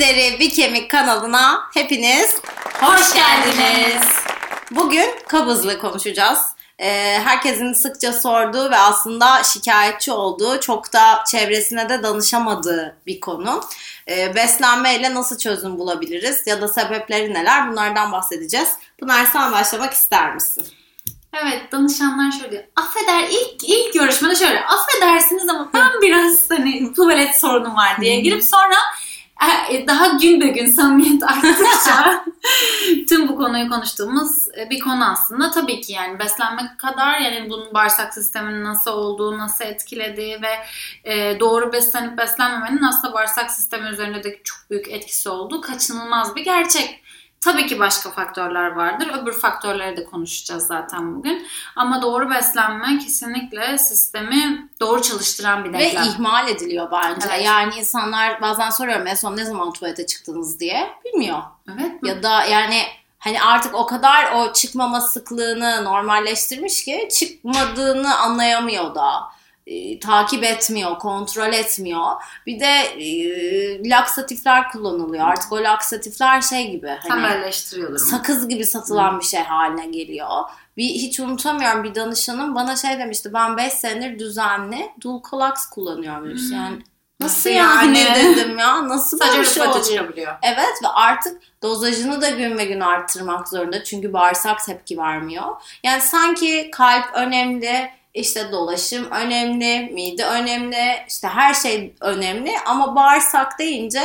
Bir Deri Bir Kemik kanalına hepiniz Hoş geldiniz. Bugün kabızlığı konuşacağız. Ee, herkesin sıkça sorduğu ve aslında şikayetçi olduğu, çok da çevresine de danışamadığı bir konu. Ee, beslenmeyle nasıl çözüm bulabiliriz ya da sebepleri neler bunlardan bahsedeceğiz. Pınar sen başlamak ister misin? Evet danışanlar şöyle diyor. Affeder ilk ilk görüşmede şöyle affedersiniz ama ben biraz hani tuvalet sorunum var diye girip sonra daha gün be gün samimiyet arttıkça tüm bu konuyu konuştuğumuz e, bir konu aslında. Tabii ki yani beslenmek kadar yani bunun bağırsak sisteminin nasıl olduğu, nasıl etkilediği ve e, doğru beslenip beslenmemenin aslında bağırsak sistemi üzerinde de çok büyük etkisi olduğu kaçınılmaz bir gerçek. Tabii ki başka faktörler vardır. Öbür faktörleri de konuşacağız zaten bugün. Ama doğru beslenme kesinlikle sistemi doğru çalıştıran bir denklem. Ve ihmal ediliyor bence. Evet. Yani insanlar bazen soruyorum en son ne zaman tuvalete çıktınız diye. Bilmiyor. Evet. Ya da yani hani artık o kadar o çıkmama sıklığını normalleştirmiş ki çıkmadığını anlayamıyor da. E, takip etmiyor, kontrol etmiyor. Bir de e, laksatifler kullanılıyor. Artık o laksatifler şey gibi. Hani, sakız gibi satılan bir şey haline geliyor. Bir hiç unutamıyorum bir danışanım bana şey demişti. Ben 5 senedir düzenli Dulcolax kullanıyorum demiş. Hmm. Yani nasıl, yani, yani? dedim ya. Nasıl böyle Sadece bir şey röpete oluyor? Evet ve artık dozajını da gün ve gün arttırmak zorunda. Çünkü bağırsak tepki vermiyor. Yani sanki kalp önemli, işte dolaşım önemli, mide önemli, işte her şey önemli ama bağırsak deyince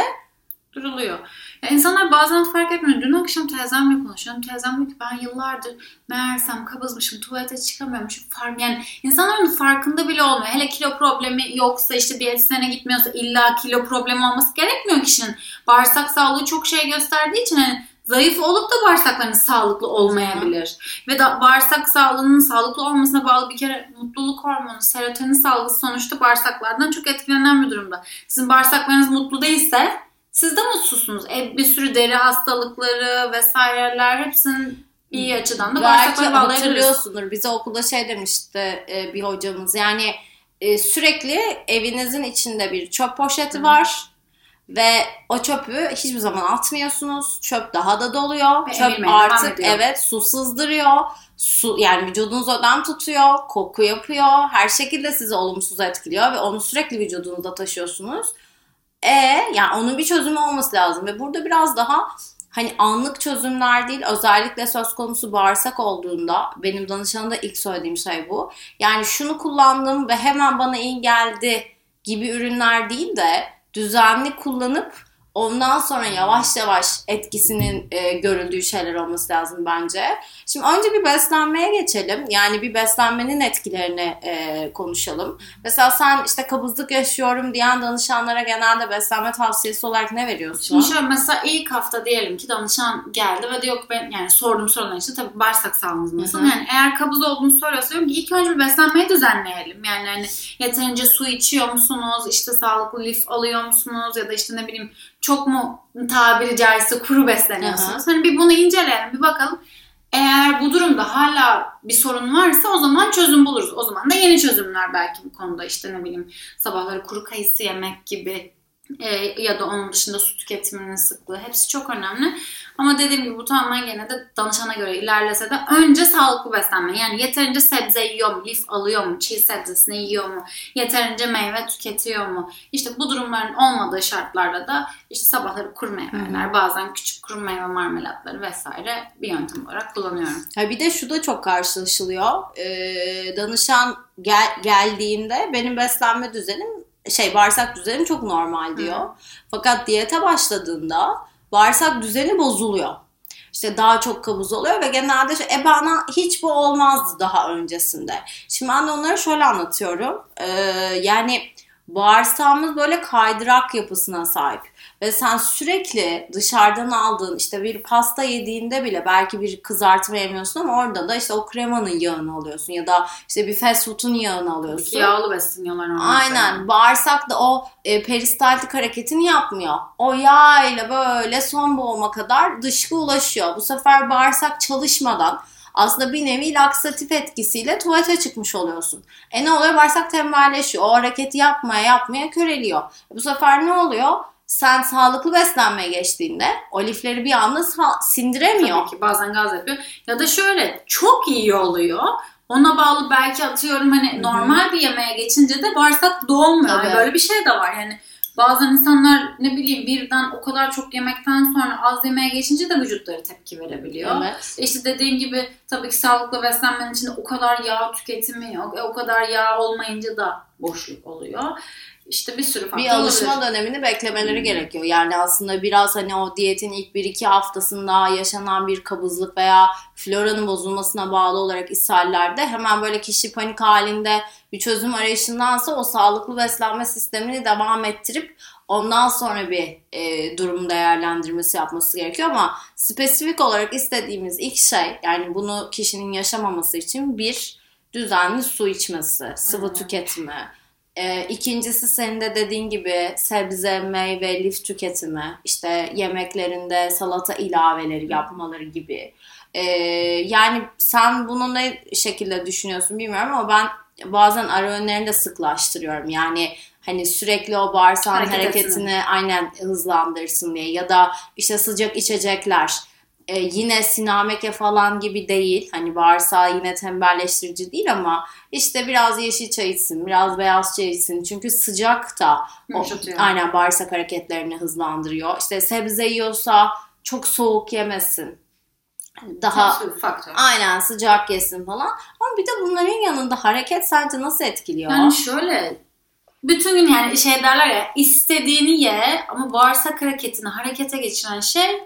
Duruluyor. Ya insanlar bazen fark etmiyor. Dün akşam teyzemle konuşuyorum. Teyzem diyor ki ben yıllardır meğersem kabızmışım, tuvalete çıkamıyormuşum. Fark, yani insanların farkında bile olmuyor. Hele kilo problemi yoksa işte diyetisyene gitmiyorsa illa kilo problemi olması gerekmiyor kişinin. Bağırsak sağlığı çok şey gösterdiği için hani zayıf olup da bağırsakların sağlıklı olmayabilir. Ve da bağırsak sağlığının sağlıklı olmasına bağlı bir kere mutluluk hormonu, serotonin salgısı sonuçta bağırsaklardan çok etkilenen bir durumda. Sizin bağırsaklarınız mutlu değilse siz de mutsuzsunuz. E, bir sürü deri hastalıkları vesaireler hepsinin bir açıdan da belki bağırsaklara bağlayabiliriz. hatırlıyorsundur. Bize okulda şey demişti e, bir hocamız. Yani e, sürekli evinizin içinde bir çöp poşeti Hı. var. Ve o çöpü hiçbir zaman atmıyorsunuz. Çöp daha da doluyor. Ve Çöp artık evet su sızdırıyor. Su yani vücudunuz ödem tutuyor, koku yapıyor. Her şekilde sizi olumsuz etkiliyor ve onu sürekli vücudunuzda taşıyorsunuz. E yani onun bir çözümü olması lazım ve burada biraz daha hani anlık çözümler değil özellikle söz konusu bağırsak olduğunda benim danışanım da ilk söylediğim şey bu. Yani şunu kullandım ve hemen bana iyi geldi gibi ürünler değil de düzenli kullanıp ondan sonra yavaş yavaş etkisinin e, görüldüğü şeyler olması lazım bence. Şimdi önce bir beslenmeye geçelim. Yani bir beslenmenin etkilerini e, konuşalım. Mesela sen işte kabızlık yaşıyorum diyen danışanlara genelde beslenme tavsiyesi olarak ne veriyorsun? Şimdi şöyle mesela ilk hafta diyelim ki danışan geldi ve diyor ki ben yani sorduğum sorular için tabii bağırsak sağlığınız nasıl? Yani eğer kabız olduğunu soruyorsa diyorum ki ilk önce bir beslenmeyi düzenleyelim. Yani hani yeterince su içiyor musunuz? İşte sağlıklı lif alıyor musunuz? Ya da işte ne bileyim çok mu tabiri caizse kuru besleniyorsunuz? Hani bir bunu inceleyelim bir bakalım. Eğer bu durumda hala bir sorun varsa o zaman çözüm buluruz. O zaman da yeni çözümler belki bu konuda işte ne bileyim sabahları kuru kayısı yemek gibi e, ya da onun dışında su tüketiminin sıklığı hepsi çok önemli. Ama dediğim gibi bu tamamen gene de danışana göre ilerlese de önce sağlıklı beslenme. Yani yeterince sebze yiyor mu, lif alıyor mu, çiğ sebzesini yiyor mu, yeterince meyve tüketiyor mu? İşte bu durumların olmadığı şartlarda da işte sabahları kuru meyveler, bazen küçük kuru meyve marmelatları vesaire bir yöntem olarak kullanıyorum. Ha bir de şu da çok karşılaşılıyor. Ee, danışan gel, geldiğinde benim beslenme düzenim şey bağırsak düzenim çok normal diyor. Fakat diyete başladığında bağırsak düzeni bozuluyor. İşte daha çok kabız oluyor ve genelde şey, e bana hiç bu olmazdı daha öncesinde. Şimdi ben de onlara şöyle anlatıyorum. Ee, yani bağırsağımız böyle kaydırak yapısına sahip. Ve sen sürekli dışarıdan aldığın işte bir pasta yediğinde bile belki bir kızartma yemiyorsun ama orada da işte o kremanın yağını alıyorsun ya da işte bir fast food'un yağını alıyorsun. Yağlı besleniyorlar onlar. Aynen. Bağırsak da o e, peristaltik hareketini yapmıyor. O yağ ile böyle son boğuma kadar dışkı ulaşıyor. Bu sefer bağırsak çalışmadan aslında bir nevi laksatif etkisiyle tuvalete çıkmış oluyorsun. E ne oluyor? Bağırsak tembelleşiyor. O hareketi yapmaya yapmaya köreliyor. Bu sefer ne oluyor? Sen sağlıklı beslenmeye geçtiğinde o lifleri bir anda sindiremiyor. Tabii ki bazen gaz yapıyor. Ya da şöyle çok iyi oluyor. Ona bağlı belki atıyorum hani Hı hı. normal bir yemeğe geçince de bağırsak dolmuyor. Tabii. Böyle bir şey de var. Yani bazen insanlar ne bileyim birden o kadar çok yemekten sonra az yemeğe geçince de vücutları tepki verebiliyor. Evet. İşte dediğin gibi tabii ki sağlıklı beslenmenin içinde o kadar yağ tüketimi yok. E, o kadar yağ olmayınca da boşluk oluyor. İşte bir sürü faktör Bir alışma olabilir. dönemini beklemeleri Hmm. gerekiyor. Yani aslında biraz hani o diyetin ilk 1-2 haftasında yaşanan bir kabızlık veya floranın bozulmasına bağlı olarak ishallerde hemen böyle kişi panik halinde bir çözüm arayışındansa o sağlıklı beslenme sistemini devam ettirip ondan sonra bir e, durum değerlendirmesi yapması gerekiyor ama spesifik olarak istediğimiz ilk şey yani bunu kişinin yaşamaması için bir düzenli su içmesi, sıvı Hmm. tüketimi, ee, ikincisi senin de dediğin gibi sebze, meyve, lif tüketimi, işte yemeklerinde salata ilaveleri yapmaları gibi. Ee, yani sen bunu ne şekilde düşünüyorsun bilmiyorum ama ben bazen ara öğünlerini de sıklaştırıyorum. Yani hani sürekli o bağırsağın Hareket hareketini aynen hızlandırsın diye ya da işte sıcak içecekler. Ee, yine sinameke falan gibi değil. Hani bağırsağı yine tembelleştirici değil ama işte biraz yeşil çay içsin, biraz beyaz çay içsin. Çünkü sıcak da o, aynen bağırsak hareketlerini hızlandırıyor. İşte sebze yiyorsa çok soğuk yemesin. Daha Hepsi bir faktör. aynen sıcak yesin falan. Ama bir de bunların yanında hareket sence nasıl etkiliyor? Yani şöyle bütün gün yani şey derler ya istediğini ye ama bağırsak hareketini harekete geçiren şey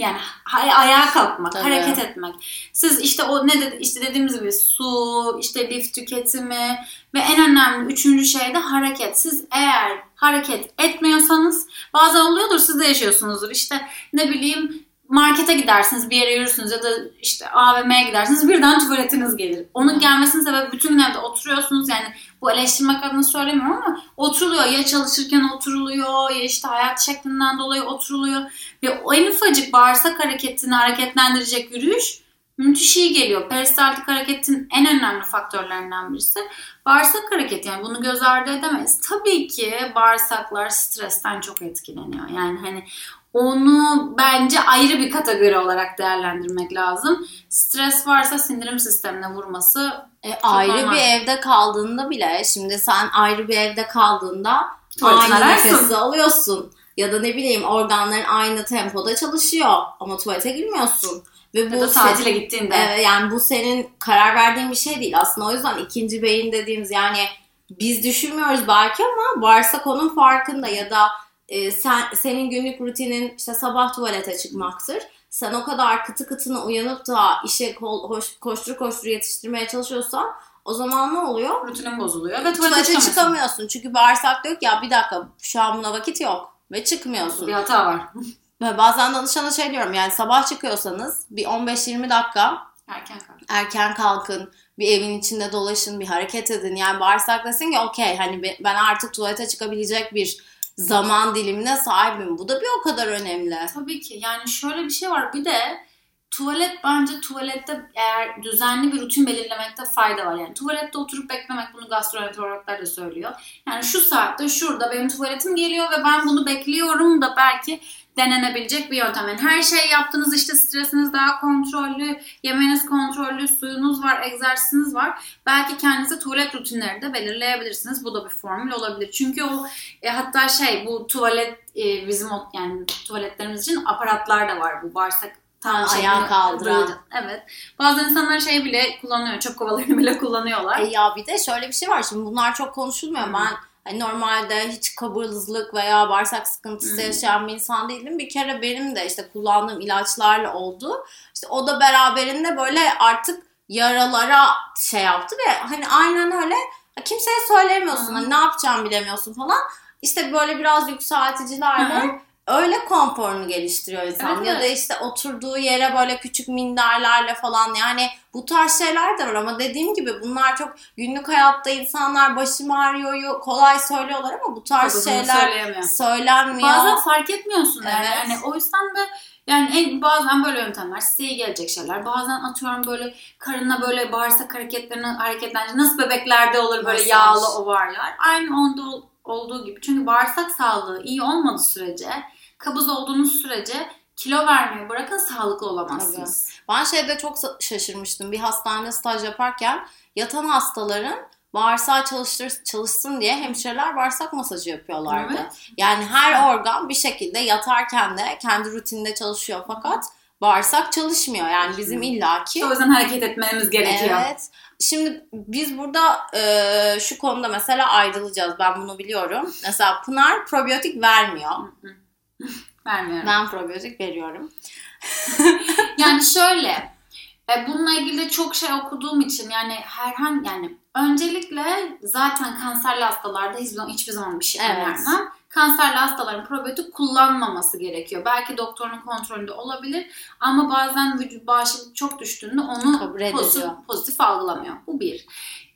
yani ayağa kalkmak, Tabii. hareket etmek. Siz işte o ne dedi işte dediğimiz gibi su, işte lif tüketimi ve en önemli üçüncü şey de hareket. Siz eğer hareket etmiyorsanız bazen oluyordur siz de yaşıyorsunuzdur. İşte ne bileyim markete gidersiniz bir yere yürürsünüz ya da işte AVM'ye gidersiniz birden tuvaletiniz gelir. Onun gelmesinin sebebi bütün gün evde oturuyorsunuz yani bu eleştirmek adına söylemiyorum ama oturuluyor ya çalışırken oturuluyor ya işte hayat şeklinden dolayı oturuluyor ve o en ufacık bağırsak hareketini hareketlendirecek yürüyüş müthiş iyi geliyor. Peristaltik hareketin en önemli faktörlerinden birisi bağırsak hareketi yani bunu göz ardı edemeyiz. Tabii ki bağırsaklar stresten çok etkileniyor. Yani hani onu bence ayrı bir kategori olarak değerlendirmek lazım. Stres varsa sindirim sistemine vurması E, ayrı normal. bir evde kaldığında bile şimdi sen ayrı bir evde kaldığında Tuvaletini aynı ararsın. nefesi alıyorsun. Ya da ne bileyim organların aynı tempoda çalışıyor ama tuvalete girmiyorsun. Ve ya bu da tatile senin- gittiğinde. Evet, yani bu senin karar verdiğin bir şey değil. Aslında o yüzden ikinci beyin dediğimiz yani biz düşünmüyoruz belki ama bağırsak onun farkında ya da e, sen senin günlük rutinin işte sabah tuvalete çıkmaktır. Sen o kadar kıtı kıtına uyanıp da işe kol, hoş, koştur koştur yetiştirmeye çalışıyorsan o zaman ne oluyor? Rutinin bozuluyor ve tuvalete, Tuvalete çıkamıyorsun. Çünkü bağırsak diyor ki ya bir dakika şu an buna vakit yok ve çıkmıyorsun. Bir hata var. Ve bazen danışana şey diyorum yani sabah çıkıyorsanız bir 15-20 dakika Erken kalk. erken kalkın, bir evin içinde dolaşın, bir hareket edin. Yani bağırsak desin ki okey hani be- ben artık tuvalete çıkabilecek bir zaman dilimine sahibim. Bu da bir o kadar önemli. Tabii ki. Yani şöyle bir şey var. Bir de tuvalet bence tuvalette eğer düzenli bir rutin belirlemekte fayda var. Yani tuvalette oturup beklemek bunu gastroenterologlar da söylüyor. Yani şu saatte şurada benim tuvaletim geliyor ve ben bunu bekliyorum da belki denenebilecek bir yöntem. Yani her şey yaptınız işte stresiniz daha kontrollü, yemeğiniz kontrollü, suyunuz var, egzersiziniz var. Belki kendinize tuvalet rutinleri de belirleyebilirsiniz. Bu da bir formül olabilir. Çünkü o e, hatta şey bu tuvalet e, bizim o, yani tuvaletlerimiz için aparatlar da var. Bu bağırsak tam Ayağa kaldıran. Evet. Bazen insanlar şey bile kullanıyor. Çöp kovalarını bile kullanıyorlar. E ya bir de şöyle bir şey var şimdi bunlar çok konuşulmuyor. Hı. Ben hani normalde hiç kaburlızlık veya bağırsak sıkıntısı Hı. yaşayan bir insan değildim. Bir kere benim de işte kullandığım ilaçlarla oldu. İşte o da beraberinde böyle artık yaralara şey yaptı ve hani aynen öyle kimseye söyleyemiyorsun. Hı. Hani ne yapacağını bilemiyorsun falan. İşte böyle biraz yükselticilerle. Öyle konforunu geliştiriyor insan. Evet, ya da evet. işte oturduğu yere böyle küçük minderlerle falan yani bu tarz şeyler de var ama dediğim gibi bunlar çok günlük hayatta insanlar başım ağrıyor kolay söylüyorlar ama bu tarz Tabii şeyler söylenmiyor. Bazen fark etmiyorsun yani. Evet. Hani o yüzden de yani en, bazen böyle yöntemler size iyi gelecek şeyler. Bazen atıyorum böyle karınla böyle bağırsak hareketlerini hareketlenince nasıl bebeklerde olur böyle Masaj. yağlı ovarlar. Aynı onda ol- olduğu gibi. Çünkü bağırsak sağlığı iyi olmadığı sürece, kabız olduğunuz sürece kilo vermeyi bırakın sağlıklı olamazsınız. Ben şeyde çok şaşırmıştım. Bir hastanede staj yaparken yatan hastaların bağırsağı çalıştır, çalışsın diye hemşireler bağırsak masajı yapıyorlardı. Evet. Yani her organ bir şekilde yatarken de kendi rutininde çalışıyor fakat bağırsak çalışmıyor. Yani bizim illaki... O yüzden hareket etmemiz gerekiyor. Evet. Şimdi biz burada e, şu konuda mesela ayrılacağız. Ben bunu biliyorum. Mesela Pınar probiyotik vermiyor. Vermiyorum. Ben probiyotik veriyorum. yani şöyle e, bununla ilgili çok şey okuduğum için yani herhangi yani öncelikle zaten kanserli hastalarda hiçbir zaman, hiçbir zaman bir şey evet. önermem. Kanserli hastaların probiyotik kullanmaması gerekiyor. Belki doktorun kontrolünde olabilir ama bazen vücut bağışıklık çok düştüğünde onu pozitif, pozitif algılamıyor. Bu bir.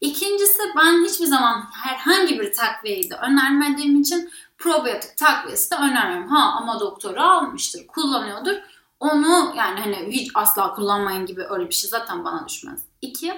İkincisi ben hiçbir zaman herhangi bir takviyeyi de önermediğim için probiyotik takviyesi de önermiyorum. Ha ama doktoru almıştır, kullanıyordur onu yani hani hiç asla kullanmayın gibi öyle bir şey zaten bana düşmez. İki.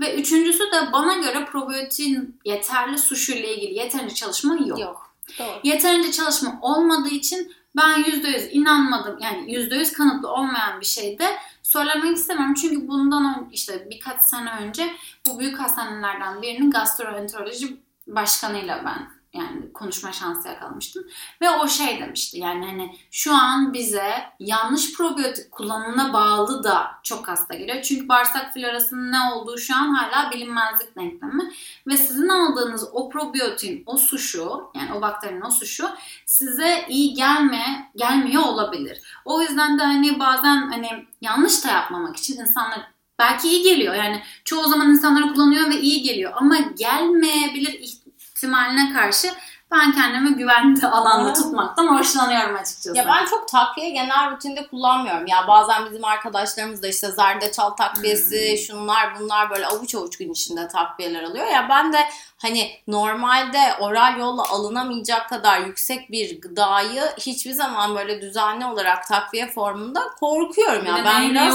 Ve üçüncüsü de bana göre probiyotin yeterli suşu ile ilgili yeterince çalışma yok. Yok. Doğru. Yeterince çalışma olmadığı için ben %100 inanmadım. Yani %100 kanıtlı olmayan bir şey de söylemek istemiyorum. Çünkü bundan işte birkaç sene önce bu büyük hastanelerden birinin gastroenteroloji başkanıyla ben yani konuşma şansı yakalamıştım. Ve o şey demişti yani hani şu an bize yanlış probiyotik kullanımına bağlı da çok hasta geliyor. Çünkü bağırsak florasının ne olduğu şu an hala bilinmezlik denklemi. Ve sizin aldığınız o probiyotin, o suşu yani o bakterinin o suşu size iyi gelme, gelmiyor olabilir. O yüzden de hani bazen hani yanlış da yapmamak için insanlar belki iyi geliyor. Yani çoğu zaman insanlar kullanıyor ve iyi geliyor ama gelmeyebilir ihtimaline karşı ben kendimi güvenli alanda tutmaktan hoşlanıyorum açıkçası. Ya ben çok takviye genel rutinde kullanmıyorum. Ya bazen bizim arkadaşlarımız da işte zerdeçal takviyesi, hmm. şunlar bunlar böyle avuç avuç gün içinde takviyeler alıyor. Ya ben de hani normalde oral yolla alınamayacak kadar yüksek bir gıdayı hiçbir zaman böyle düzenli olarak takviye formunda korkuyorum ya. Ben biraz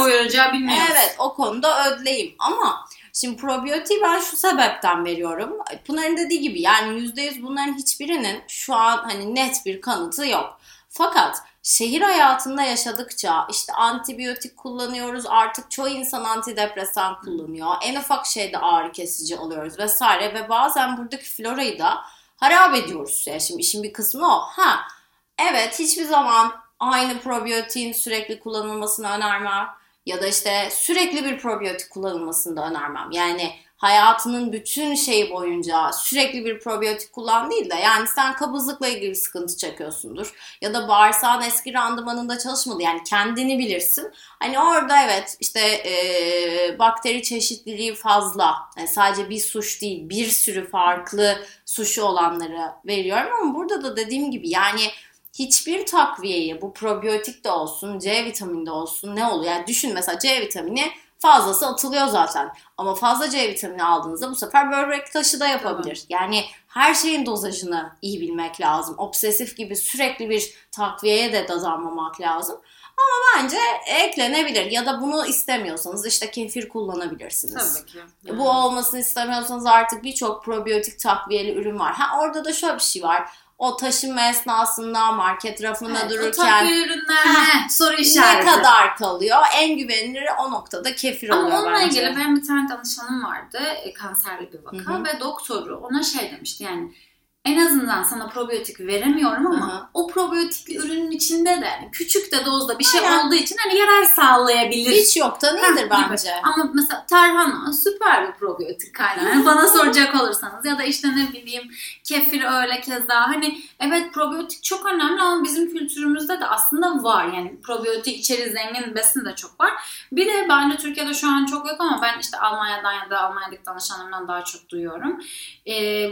bilmiyorum. Evet, o konuda ödleyim ama Şimdi probiyotiği ben şu sebepten veriyorum. Pınar'ın dediği gibi yani %100 bunların hiçbirinin şu an hani net bir kanıtı yok. Fakat şehir hayatında yaşadıkça işte antibiyotik kullanıyoruz artık çoğu insan antidepresan kullanıyor. En ufak şeyde ağrı kesici alıyoruz vesaire ve bazen buradaki florayı da harap ediyoruz. Yani şimdi işin bir kısmı o. Ha evet hiçbir zaman aynı probiyotiğin sürekli kullanılmasını önermem ya da işte sürekli bir probiyotik kullanılmasını önermem. Yani hayatının bütün şeyi boyunca sürekli bir probiyotik kullan değil de yani sen kabızlıkla ilgili sıkıntı çekiyorsundur ya da bağırsağın eski randımanında çalışmadı yani kendini bilirsin. Hani orada evet işte e, bakteri çeşitliliği fazla yani sadece bir suş değil bir sürü farklı suşu olanları veriyorum ama burada da dediğim gibi yani hiçbir takviyeyi bu probiyotik de olsun, C vitamini de olsun ne oluyor? Yani düşün mesela C vitamini fazlası atılıyor zaten. Ama fazla C vitamini aldığınızda bu sefer böbrek taşı da yapabilir. Tamam. Yani her şeyin dozajını iyi bilmek lazım. Obsesif gibi sürekli bir takviyeye de dadanmamak lazım. Ama bence eklenebilir ya da bunu istemiyorsanız işte kefir kullanabilirsiniz. Tabii ki. Yani. Bu olmasını istemiyorsanız artık birçok probiyotik takviyeli ürün var. Ha orada da şöyle bir şey var o taşınma esnasında market rafında evet, dururken ürünler ne? Soru işareti. Ne kadar kalıyor? En güveniliri o noktada kefir Ama oluyor onunla bence. ilgili benim bir tane danışanım vardı. E, kanserli bir vaka Hı-hı. ve doktoru ona şey demişti yani en azından sana probiyotik veremiyorum ama Hı-hı. o probiyotikli ürünün içinde de küçük de dozda bir şey Aynen. olduğu için hani yarar sağlayabilir. Hiç yoktan iyidir bence. Gibi. Ama mesela tarhana süper bir probiyotik kaynağı. Yani bana soracak olursanız ya da işte ne bileyim kefir öyle keza. Hani evet probiyotik çok önemli ama bizim kültürümüzde de aslında var. Yani probiyotik içeri zengin besin de çok var. Bir de bence Türkiye'de şu an çok yok ama ben işte Almanya'dan ya da Almanya'daki danışanlarımdan daha çok duyuyorum. Ee,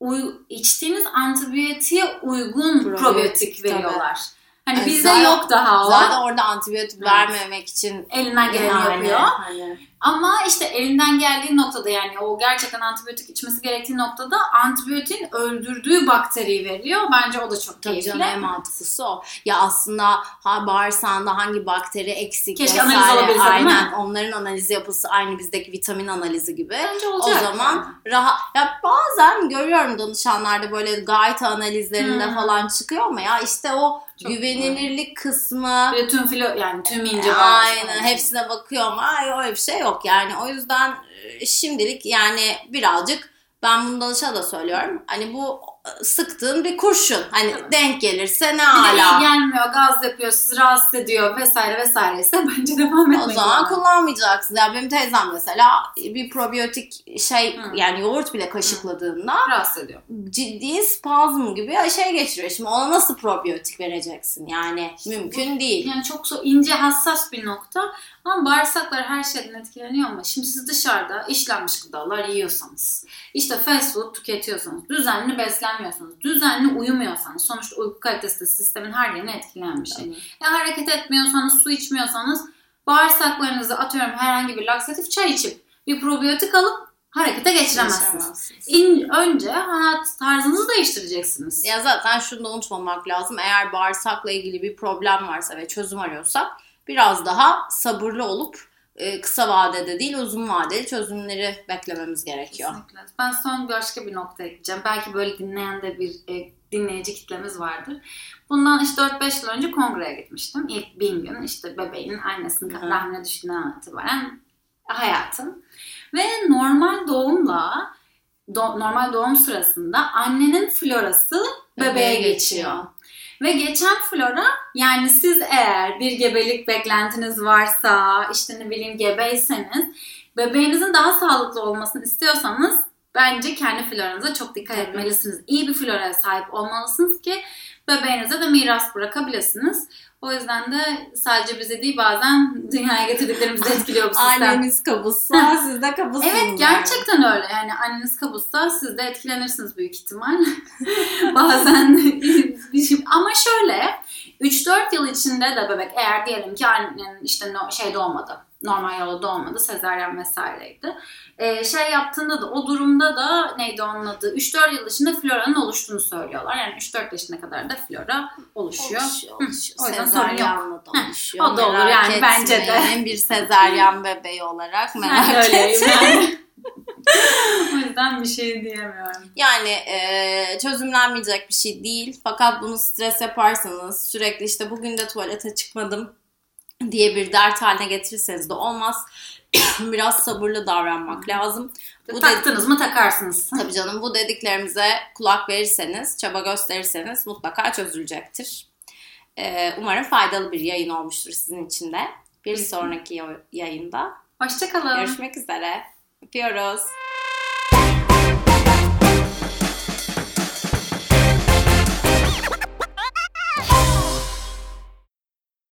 uy, içtiğiniz antibiyotiğe uygun probiyotik, probiyotik veriyorlar. Tabii. Hani yani bizde zaten, yok daha o. Zaten orada antibiyotik evet. vermemek için elinden geleni yapıyor. Hani. Ama işte elinden geldiği noktada yani o gerçekten antibiyotik içmesi gerektiği noktada antibiyotin öldürdüğü bakteriyi veriyor. Bence o da çok Tabii keyifli. canım en mantıklısı o. Ya aslında ha, bağırsağında hangi bakteri eksik Keşke vesaire, analiz mi? Aynen onların analizi yapılsa aynı bizdeki vitamin analizi gibi. Bence O olacak. zaman rahat ya bazen görüyorum danışanlarda böyle gayet analizlerinde Hmm. falan çıkıyor ama ya işte o Çok güvenilirlik kısmı Bir de tüm filo yani tüm ince aynen hepsine bakıyorum. Ay öyle bir şey yok yani. O yüzden e, şimdilik yani birazcık ben bunu danışa da söylüyorum. Hani bu sıktığın bir kurşun. Hani Evet. denk gelirse ne Bir de iyi ala. gelmiyor, gaz yapıyor, sizi rahatsız ediyor vesaire vesaire ise bence devam etmek O zaman lazım. kullanmayacaksın. Ya benim teyzem mesela bir probiyotik şey Hı. yani yoğurt bile kaşıkladığında rahatsız ediyor. ciddi spazm gibi şey geçiriyor. Şimdi ona nasıl probiyotik vereceksin? Yani mümkün değil. Yani çok so ince hassas bir nokta ama bağırsaklar her şeyden etkileniyor ama şimdi siz dışarıda işlenmiş gıdalar yiyorsanız, işte fast food tüketiyorsanız, düzenli beslenmiyorsanız, düzenli uyumuyorsanız, sonuçta uyku kalitesi de sistemin her yerine etkileyen bir şey. Ya hareket etmiyorsanız, su içmiyorsanız, bağırsaklarınızı atıyorum herhangi bir laksatif çay içip bir probiyotik alıp harekete geçiremezsiniz. Geçiremezsiniz. İn, önce hayat tarzınızı değiştireceksiniz. Ya zaten şunu da unutmamak lazım. Eğer bağırsakla ilgili bir problem varsa ve çözüm arıyorsak biraz daha sabırlı olup e, kısa vadede değil uzun vadeli çözümleri beklememiz gerekiyor. Kesinlikle. Ben son başka bir nokta ekleyeceğim. Belki böyle dinleyen de bir e, dinleyici kitlemiz vardır. Bundan işte 4-5 yıl önce kongreye gitmiştim. İlk bin gün işte bebeğin annesinin rahmine düştüğünden itibaren hayatım. Ve normal doğumla do- normal doğum sırasında annenin florası bebeğe, Bebeğe geçiyor. geçiyor. Ve geçen flora yani siz eğer bir gebelik beklentiniz varsa işte ne bileyim gebeyseniz bebeğinizin daha sağlıklı olmasını istiyorsanız bence kendi floranıza çok dikkat Tabii. etmelisiniz. İyi bir floraya sahip olmalısınız ki bebeğinize de miras bırakabilirsiniz. O yüzden de sadece bize değil bazen dünyaya getirdiklerimizi etkiliyor bu sistem. Anneniz kabızsa siz de kabızsınız. Evet gerçekten öyle. Yani anneniz kabızsa siz de etkilenirsiniz büyük ihtimal. Bazen şey- ama şöyle 3-4 yıl içinde de bebek eğer diyelim ki annen işte şey doğmadı. Normal yolla doğmadı. Sezaryen vesaireydi. Ee, şey yaptığında da o durumda da neydi onun adı? 3-4 yıl içinde floranın oluştuğunu söylüyorlar. Yani 3-4 yaşına kadar da flora oluşuyor. Oluşuyor, Hı, oluşuyor. o yüzden sorun yok. De oluşuyor. o da olur Merak yani, bence de. Bir sezaryen bebeği olarak merak etmeyin. o yüzden bir şey diyemiyorum. Yani e, çözümlenmeyecek bir şey değil. Fakat bunu stres yaparsanız sürekli işte bugün de tuvalete çıkmadım diye bir dert haline getirirseniz de olmaz. Biraz sabırlı davranmak lazım. Bu Taktınız mı takarsınız. Tabii canım bu dediklerimize kulak verirseniz, çaba gösterirseniz mutlaka çözülecektir. E, umarım faydalı bir yayın olmuştur sizin için de. Bir sonraki yayında Hoşçakalın. görüşmek üzere. Öpüyoruz.